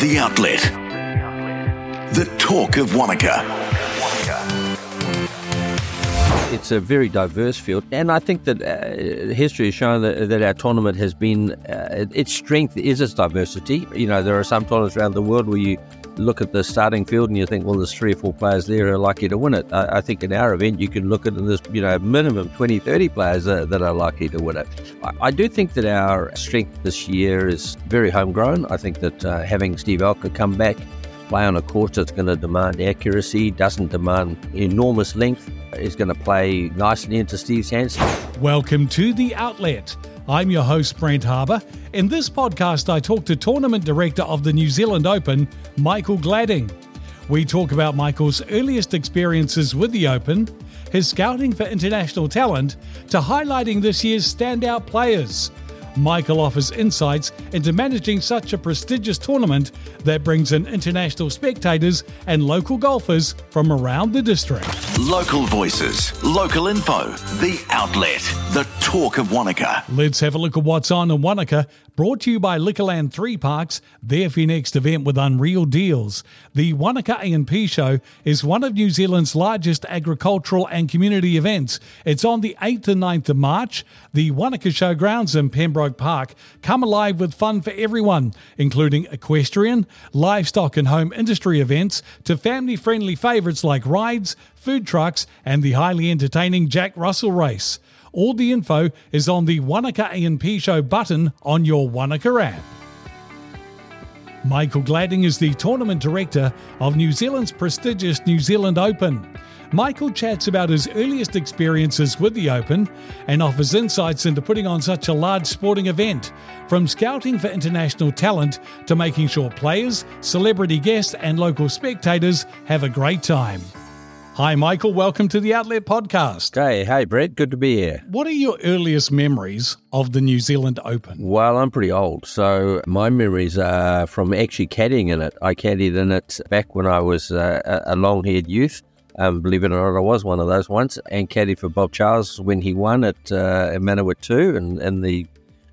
The Outlet. The talk of Wanaka. It's a very diverse field, and I think that uh, history has shown that, that our tournament has been uh, its strength is its diversity. You know, there are some tournaments around the world where you look at the starting field and you think, well, there's three or four players there who are likely to win it. I, I think in our event, you can look at there's, you know, minimum 20, 30 players uh, that are likely to win it. I, I, do think that our strength this year is very homegrown. I think that uh, having Steve Alker come back, play on a course that's going to demand accuracy, doesn't demand enormous length, is going to play nicely into Steve's hands. Welcome to The Outlet. I'm your host, Brent Harbour. In this podcast, I talk to Tournament Director of the New Zealand Open, Michael Gladding. We talk about Michael's earliest experiences with the Open, his scouting for international talent, to highlighting this year's standout players – Michael offers insights into managing such a prestigious tournament that brings in international spectators and local golfers from around the district. Local voices, local info, the outlet, the talk of Wanaka. Let's have a look at what's on in Wanaka Brought to you by Liquorland 3 Parks, there for your next event with unreal deals. The Wanaka A&P Show is one of New Zealand's largest agricultural and community events. It's on the 8th and 9th of March. The Wanaka Showgrounds in Pembroke Park come alive with fun for everyone, including equestrian, livestock and home industry events to family-friendly favourites like rides, food trucks and the highly entertaining Jack Russell race. All the info is on the Wanaka A&P Show button on your Wanaka app. Michael Gladding is the tournament director of New Zealand's prestigious New Zealand Open. Michael chats about his earliest experiences with the Open and offers insights into putting on such a large sporting event, from scouting for international talent to making sure players, celebrity guests, and local spectators have a great time. Hi, Michael. Welcome to the Outlet Podcast. Hey, hey, Brett. Good to be here. What are your earliest memories of the New Zealand Open? Well, I'm pretty old, so my memories are from actually caddying in it. I caddied in it back when I was uh, a long-haired youth. Um, believe it or not, I was one of those once, and caddied for Bob Charles when he won at uh, Manawatu in, in the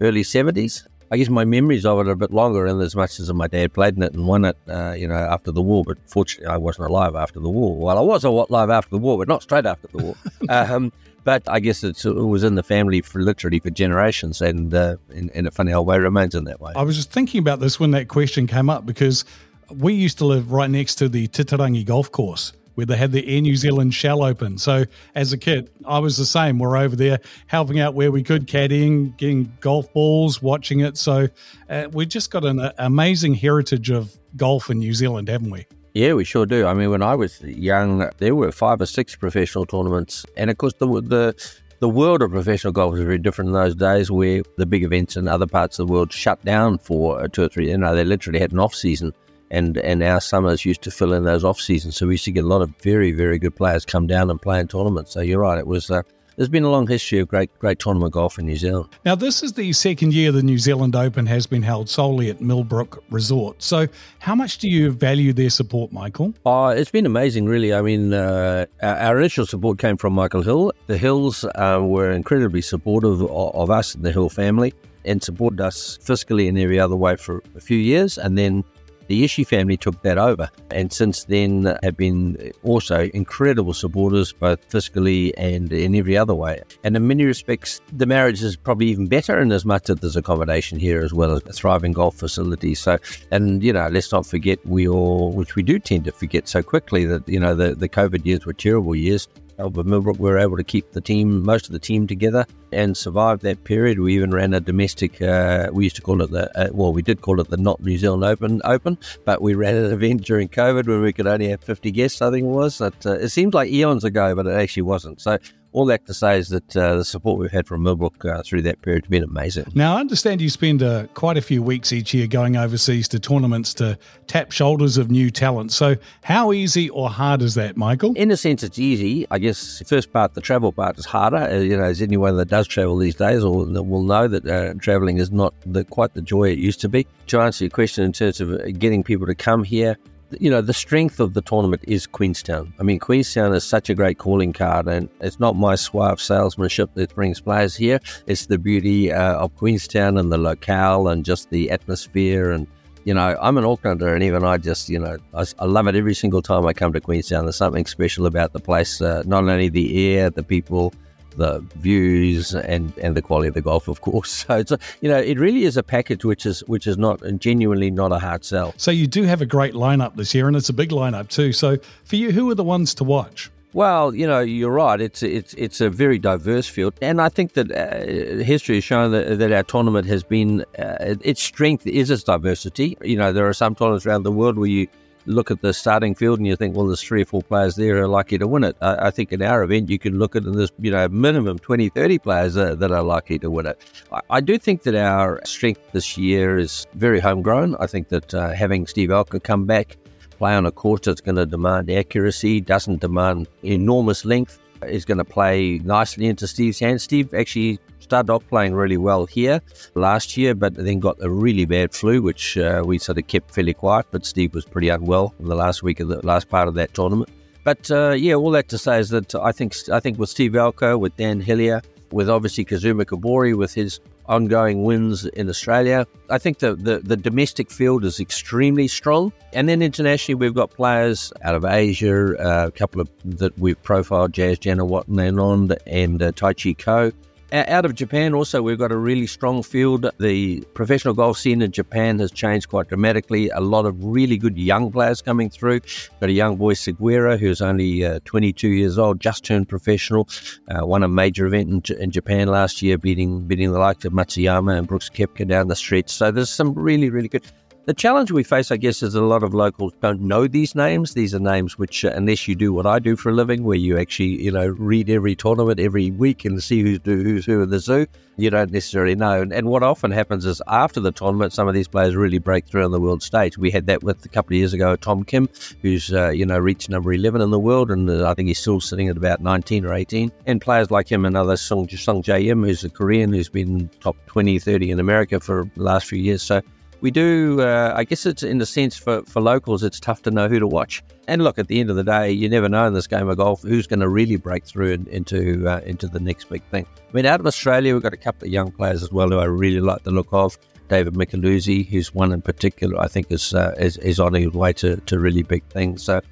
early 70s. I guess my memories of it are a bit longer, in as much as my dad played in it and won it, uh, you know, after the war. But fortunately, I wasn't alive after the war. Well, I was alive after the war, but not straight after the war. um, but I guess it was in the family for literally for generations, and uh, in, in a funny old way, remains in that way. I was just thinking about this when that question came up because we used to live right next to the Titirangi golf course where they had the Air New Zealand shell open. So as a kid, I was the same. We're over there helping out where we could, caddying, getting golf balls, watching it. So uh, we've just got an uh, amazing heritage of golf in New Zealand, haven't we? Yeah, we sure do. I mean, when I was young, there were five or six professional tournaments, and of course, the the the world of professional golf was very different in those days, where the big events in other parts of the world shut down for two or three. You know, they literally had an off season and and our summers used to fill in those off seasons. So we used to get a lot of very very good players come down and play in tournaments. So you're right, it was. Uh, there's been a long history of great great tournament golf in New Zealand. Now this is the second year the New Zealand Open has been held solely at Millbrook Resort. So how much do you value their support, Michael? Oh, it's been amazing, really. I mean, uh, our, our, initial support came from Michael Hill. The Hills uh, were incredibly supportive of, of us, and the Hill family, and supported us fiscally in every other way for a few years, and then the Ishii family took that over, and since then have been also incredible supporters, both fiscally and in every other way. And in many respects, the marriage is probably even better in as much that there's accommodation here as well as a thriving golf facility. So, and you know, let's not forget we all, which we do tend to forget so quickly, that you know the the COVID years were terrible years. Albert Millbrook were able to keep the team, most of the team together and survive that period. We even ran a domestic, uh, we used to call it the, uh, well, we did call it the Not New Zealand Open, Open, but we ran an event during COVID where we could only have 50 guests, I think it was. It, uh, it seems like eons ago, but it actually wasn't. So all that to say is that uh, the support we've had from Millbrook uh, through that period has been amazing. Now, I understand you spend uh, quite a few weeks each year going overseas to tournaments to tap shoulders of new talent. So, how easy or hard is that, Michael? In a sense, it's easy. I guess the first part, the travel part, is harder. Uh, you know, as anyone that does travel these days or will know that uh, traveling is not the, quite the joy it used to be. To answer your question in terms of uh, getting people to come here, you know, the strength of the tournament is Queenstown. I mean, Queenstown is such a great calling card, and it's not my suave salesmanship that brings players here. It's the beauty uh, of Queenstown and the locale and just the atmosphere and you know, I'm an Aucklander, and even I just, you know, I, I, love it every single time I come to Queenstown. There's something special about the place, uh, not only the air, the people, the views, and, and the quality of the golf, of course. So it's, a, you know, it really is a package which is which is not genuinely not a hard sell. So you do have a great lineup this year, and it's a big lineup too. So for you, who are the ones to watch? Well, you know, you're right. It's it's it's a very diverse field, and I think that uh, history has shown that, that our tournament has been uh, its strength is its diversity. You know, there are some tournaments around the world where you look at the starting field and you think, well, there's three or four players there who are likely to win it. I, I think in our event, you can look at there's, you know, minimum 20, 30 players that are likely to win it. I, I, do think that our strength this year is very homegrown. I think that uh, having Steve Alker come back play on a course that's going to demand accuracy, doesn't demand enormous length, is going to play nicely into Steve's hands. Steve actually started off playing really well here last year, but then got a really bad flu, which uh, we sort of kept fairly quiet. But Steve was pretty unwell in the last week of the last part of that tournament. But uh, yeah, all that to say is that I think I think with Steve Alker, with Dan Hillier, with obviously Kazuma Kobori with his ongoing wins in Australia. I think the, the, the, domestic field is extremely strong. And then internationally, we've got players out of Asia, uh, a couple of that we've profiled, Jazz Janewattananond and uh, Taichi Kho. Out of Japan, also, we've got a really strong field. The professional golf scene in Japan has changed quite dramatically. A lot of really good young players coming through. Got a young boy, Seguera, who's only uh, 22 years old, just turned professional. Uh, won a major event in, in, Japan last year, beating beating the likes of Matsuyama and Brooks Koepka down the street. So there's some really, really good. The challenge we face, I guess, is a lot of locals don't know these names. These are names which, uh, unless you do what I do for a living, where you actually, you know, read every tournament every week and see who's, do, who's who in the zoo, you don't necessarily know. And, and, what often happens is after the tournament, some of these players really break through on the world stage. We had that with a couple of years ago, Tom Kim, who's, uh, you know, reached number 11 in the world, and uh, I think he's still sitting at about 19 or 18. And players like him another Sung, Sung Jae Im, who's a Korean who's been top 20, 30 in America for the last few years. So we do, uh, I guess it's in the sense for, for locals, it's tough to know who to watch. And look, at the end of the day, you never know in this game of golf who's going to really break through in, into uh, into the next big thing. I mean, out of Australia, we've got a couple of young players as well who I really like the look of. David Micheluzzi, who's one in particular, I think is, uh, is, is on his way to, to really big things. So,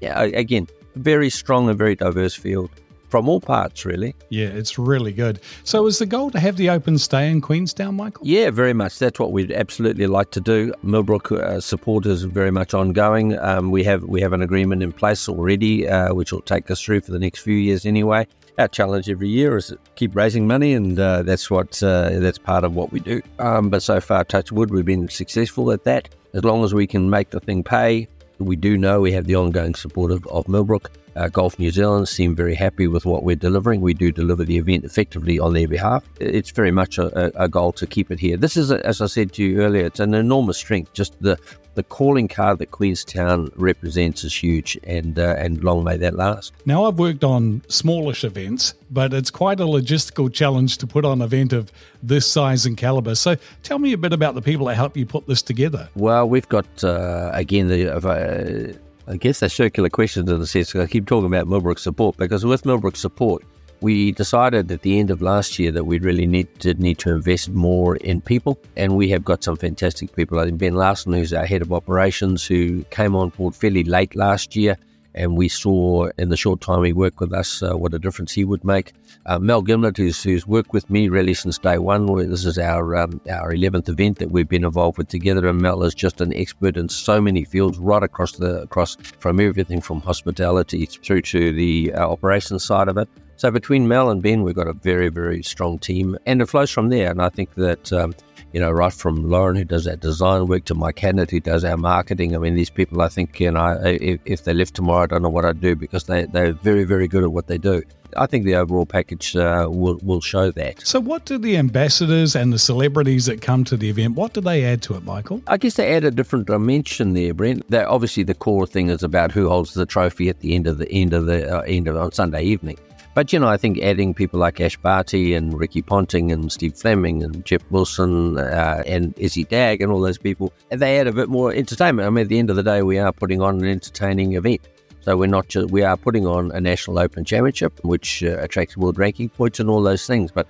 yeah, again, very strong and very diverse field from all parts, really. Yeah, it's really good. So, is the goal to have the Open stay in Queenstown, Michael? Yeah, very much. That's what we'd absolutely like to do. Millbrook uh, support is very much ongoing. Um, we have we have an agreement in place already, uh, which will take us through for the next few years anyway. Our challenge every year is keep raising money, and uh, that's what uh, that's part of what we do. Um, but so far, touch wood, we've been successful at that. As long as we can make the thing pay, we do know we have the ongoing support of, of Millbrook. Uh, Golf New Zealand seem very happy with what we're delivering. We do deliver the event effectively on their behalf. It's very much a, a goal to keep it here. This is, a, as I said to you earlier, it's an enormous strength. Just the the calling card that Queenstown represents is huge, and uh, and long may that last. Now, I've worked on smallish events, but it's quite a logistical challenge to put on an event of this size and caliber. So, tell me a bit about the people that help you put this together. Well, we've got uh, again the. Uh, I guess they're circular questions in the sense I keep talking about Millbrook support because with Millbrook support, we decided at the end of last year that we really need to need to invest more in people, and we have got some fantastic people. I think Ben Larson, who's our head of operations, who came on board fairly late last year, and we saw in the short time he worked with us uh, what a difference he would make. Uh, Mel Gimlet, who's, who's worked with me really since day one. This is our um, our 11th event that we've been involved with together, and Mel is just an expert in so many fields, right across the across from everything from hospitality through to the uh, operations side of it. So between Mel and Ben, we've got a very very strong team, and it flows from there. And I think that. Um, you know, right from Lauren, who does our design work, to Mike Hannett, who does our marketing. I mean, these people, I think, you know, if, if they left tomorrow, I don't know what I'd do because they, they're very, very good at what they do. I think the overall package uh, will, will show that. So, what do the ambassadors and the celebrities that come to the event, what do they add to it, Michael? I guess they add a different dimension there, Brent. They're, obviously, the core thing is about who holds the trophy at the end of the end of the uh, end of on Sunday evening. But, you know, I think adding people like Ash Barty and Ricky Ponting and Steve Fleming and Jeff Wilson uh, and Izzy Dagg and all those people, they add a bit more entertainment. I mean, at the end of the day, we are putting on an entertaining event. So we're not just, we are putting on a national open championship, which uh, attracts world ranking points and all those things. But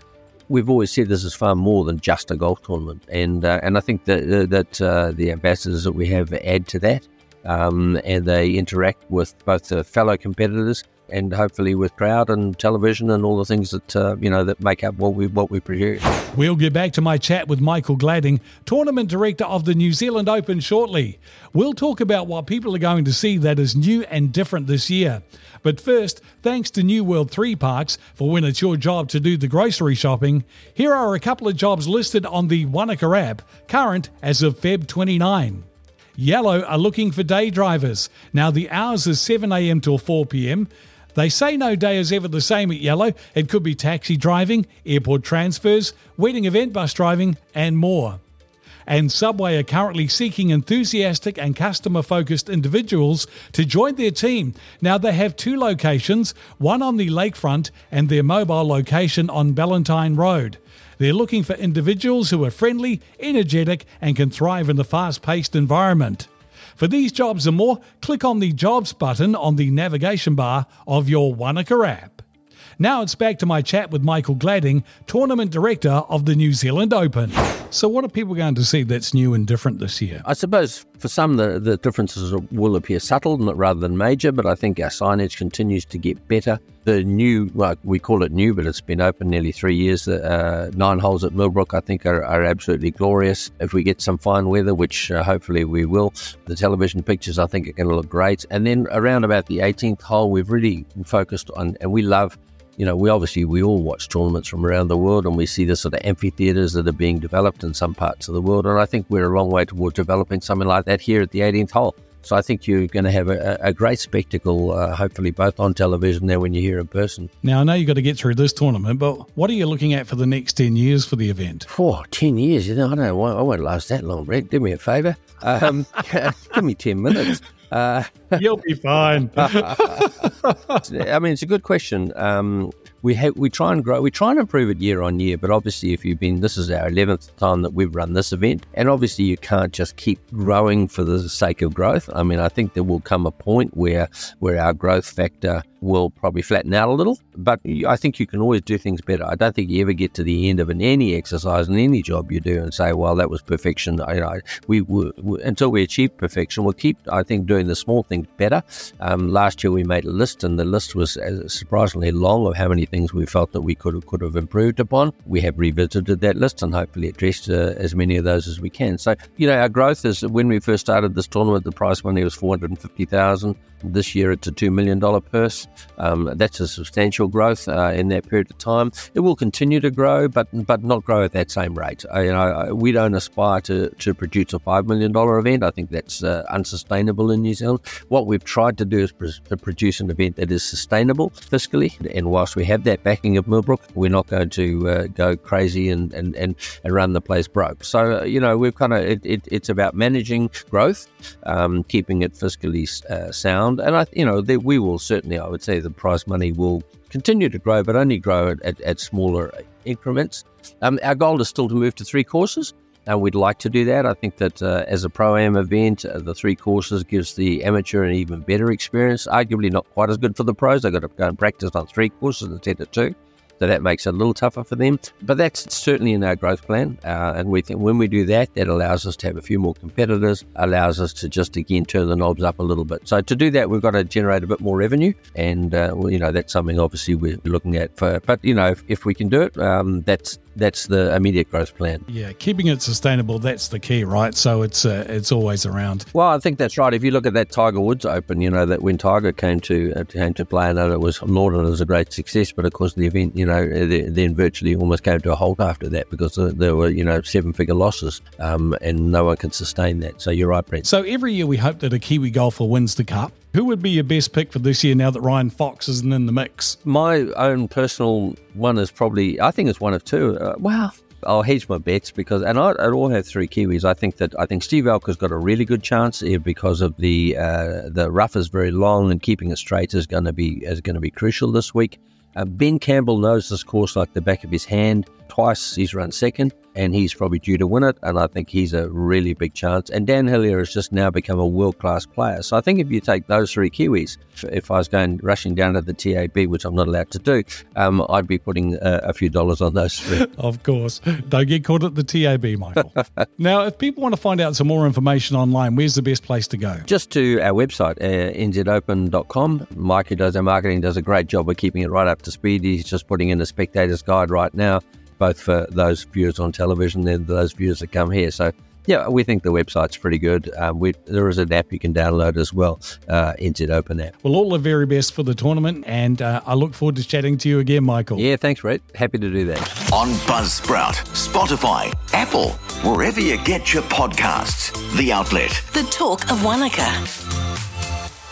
we've always said this is far more than just a golf tournament, and uh, and I think that that uh, the ambassadors that we have add to that, um, and they interact with both the fellow competitors and hopefully with crowd and television and all the things that uh, you know that make up what we what we produce. We'll get back to my chat with Michael Gladding, tournament director of the New Zealand Open, shortly. We'll talk about what people are going to see that is new and different this year. But first, thanks to New World 3 Parks for when it's your job to do the grocery shopping, here are a couple of jobs listed on the Wanaka app, current as of Feb 29. Yellow are looking for day drivers. Now the hours is 7am till 4pm. They say no day is ever the same at Yellow. It could be taxi driving, airport transfers, wedding event bus driving, and more. And Subway are currently seeking enthusiastic and customer focused individuals to join their team. Now, they have two locations one on the lakefront and their mobile location on Ballantyne Road. They're looking for individuals who are friendly, energetic, and can thrive in the fast paced environment. For these jobs and more, click on the Jobs button on the navigation bar of your Wanaka app. Now it's back to my chat with Michael Gladding, Tournament Director of the New Zealand Open. So, what are people going to see that's new and different this year? I suppose for some the, the differences will appear subtle rather than major, but I think our signage continues to get better. The new, well, we call it new, but it's been open nearly three years. The uh, nine holes at Millbrook, I think, are, are, absolutely glorious. If we get some fine weather, which uh, hopefully we will, the television pictures, I think, are going to look great. And then around about the 18th hole, we've really focused on, and we love you know, we obviously we all watch tournaments from around the world, and we see the sort of amphitheatres that are being developed in some parts of the world. And I think we're a long way towards developing something like that here at the 18th hole. So I think you're going to have a, a great spectacle, uh, hopefully both on television and when you're here in person. Now I know you've got to get through this tournament, but what are you looking at for the next ten years for the event? For 10 years, you know, I don't know, I won't last that long, Brett. Do me a favour, um, give me ten minutes. Uh, You'll be fine. I mean, it's a good question. Um, we have we try and grow, we try and improve it year on year. But obviously, if you've been, this is our eleventh time that we've run this event, and obviously you can't just keep growing for the sake of growth. I mean, I think there will come a point where where our growth factor will probably flatten out a little. But I think you can always do things better. I don't think you ever get to the end of an any exercise in any job you do and say, "Well, that was perfection." You know, we, we, we until we achieve perfection, we'll keep. I think doing the small things better. Um, last year we made a list, and the list was uh, surprisingly long of how many things we felt that we could have, could have improved upon. We have revisited that list and hopefully addressed uh, as many of those as we can. So, you know, our growth is when we first started this tournament, the prize money was 450000 this year, it's a $2 million purse. Um, that's a substantial growth uh, in that period of time. It will continue to grow, but but not grow at that same rate. Uh, you know, we don't aspire to, to produce a $5 million event. I think that's uh, unsustainable in New Zealand. What we've tried to do is pr- to produce an event that is sustainable fiscally. And whilst we have that backing of Millbrook, we're not going to uh, go crazy and, and, and, and run the place broke. So, uh, you know, we've kind of, it, it, it's about managing growth, um, keeping it fiscally uh, sound around. And I, you know, we will certainly, I would say, the prize money will continue to grow, but only grow at, at, at smaller increments. Um, our goal is still to move to three courses. And we'd like to do that. I think that uh, as a pro am event, uh, the three courses gives the amateur an even better experience. Arguably, not quite as good for the pros. They've got to go and practice on three courses instead of two. So that makes it a little tougher for them. But that's certainly in our growth plan. Uh, and we think when we do that, that allows us to have a few more competitors, allows us to just again turn the knobs up a little bit. So to do that, we've got to generate a bit more revenue. And, uh, well, you know, that's something obviously we're looking at. For, but, you know, if, if we can do it, um, that's that's the immediate growth plan. Yeah, keeping it sustainable, that's the key, right? So it's uh, it's always around. Well, I think that's right. If you look at that Tiger Woods Open, you know that when Tiger came to uh, came to play, I know it was lauded as a great success, but of course the event, you know, then virtually almost came to a halt after that because there were you know seven figure losses, um, and no one can sustain that. So you're right, Brent. So every year we hope that a Kiwi golfer wins the cup. Who would be your best pick for this year now that Ryan Fox isn't in the mix? My own personal one is probably, I think it's one of two. Uh, well, I'll hedge my bets because, and I, I all have three Kiwis. I think that I think Steve Alker's got a really good chance here because of the uh, the rough is very long and keeping it straight is going to be is going to be crucial this week. Uh, ben Campbell knows this course like the back of his hand. Twice. He's run second and he's probably due to win it. And I think he's a really big chance. And Dan Hillier has just now become a world class player. So I think if you take those three Kiwis, if I was going rushing down to the TAB, which I'm not allowed to do, um, I'd be putting uh, a few dollars on those three. of course. Don't get caught at the TAB, Michael. now, if people want to find out some more information online, where's the best place to go? Just to our website, uh, nzopen.com. Mike, who does our marketing, does a great job of keeping it right up to speed. He's just putting in a spectator's guide right now both for those viewers on television and those viewers that come here. So, yeah, we think the website's pretty good. Um, we, there is an app you can download as well, uh, NZ Open app. Well, all the very best for the tournament, and uh, I look forward to chatting to you again, Michael. Yeah, thanks, Brett. Happy to do that. On Buzzsprout, Spotify, Apple, wherever you get your podcasts. The Outlet. The Talk of Wanaka.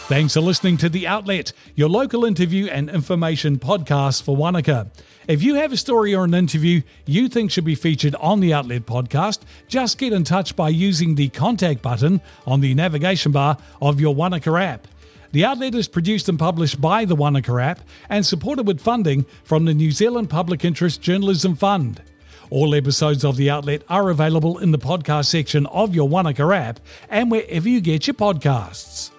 Thanks for listening to The Outlet, your local interview and information podcast for Wanaka. If you have a story or an interview you think should be featured on the Outlet podcast, just get in touch by using the contact button on the navigation bar of your Wanaka app. The Outlet is produced and published by the Wanaka app and supported with funding from the New Zealand Public Interest Journalism Fund. All episodes of The Outlet are available in the podcast section of your Wanaka app and wherever you get your podcasts.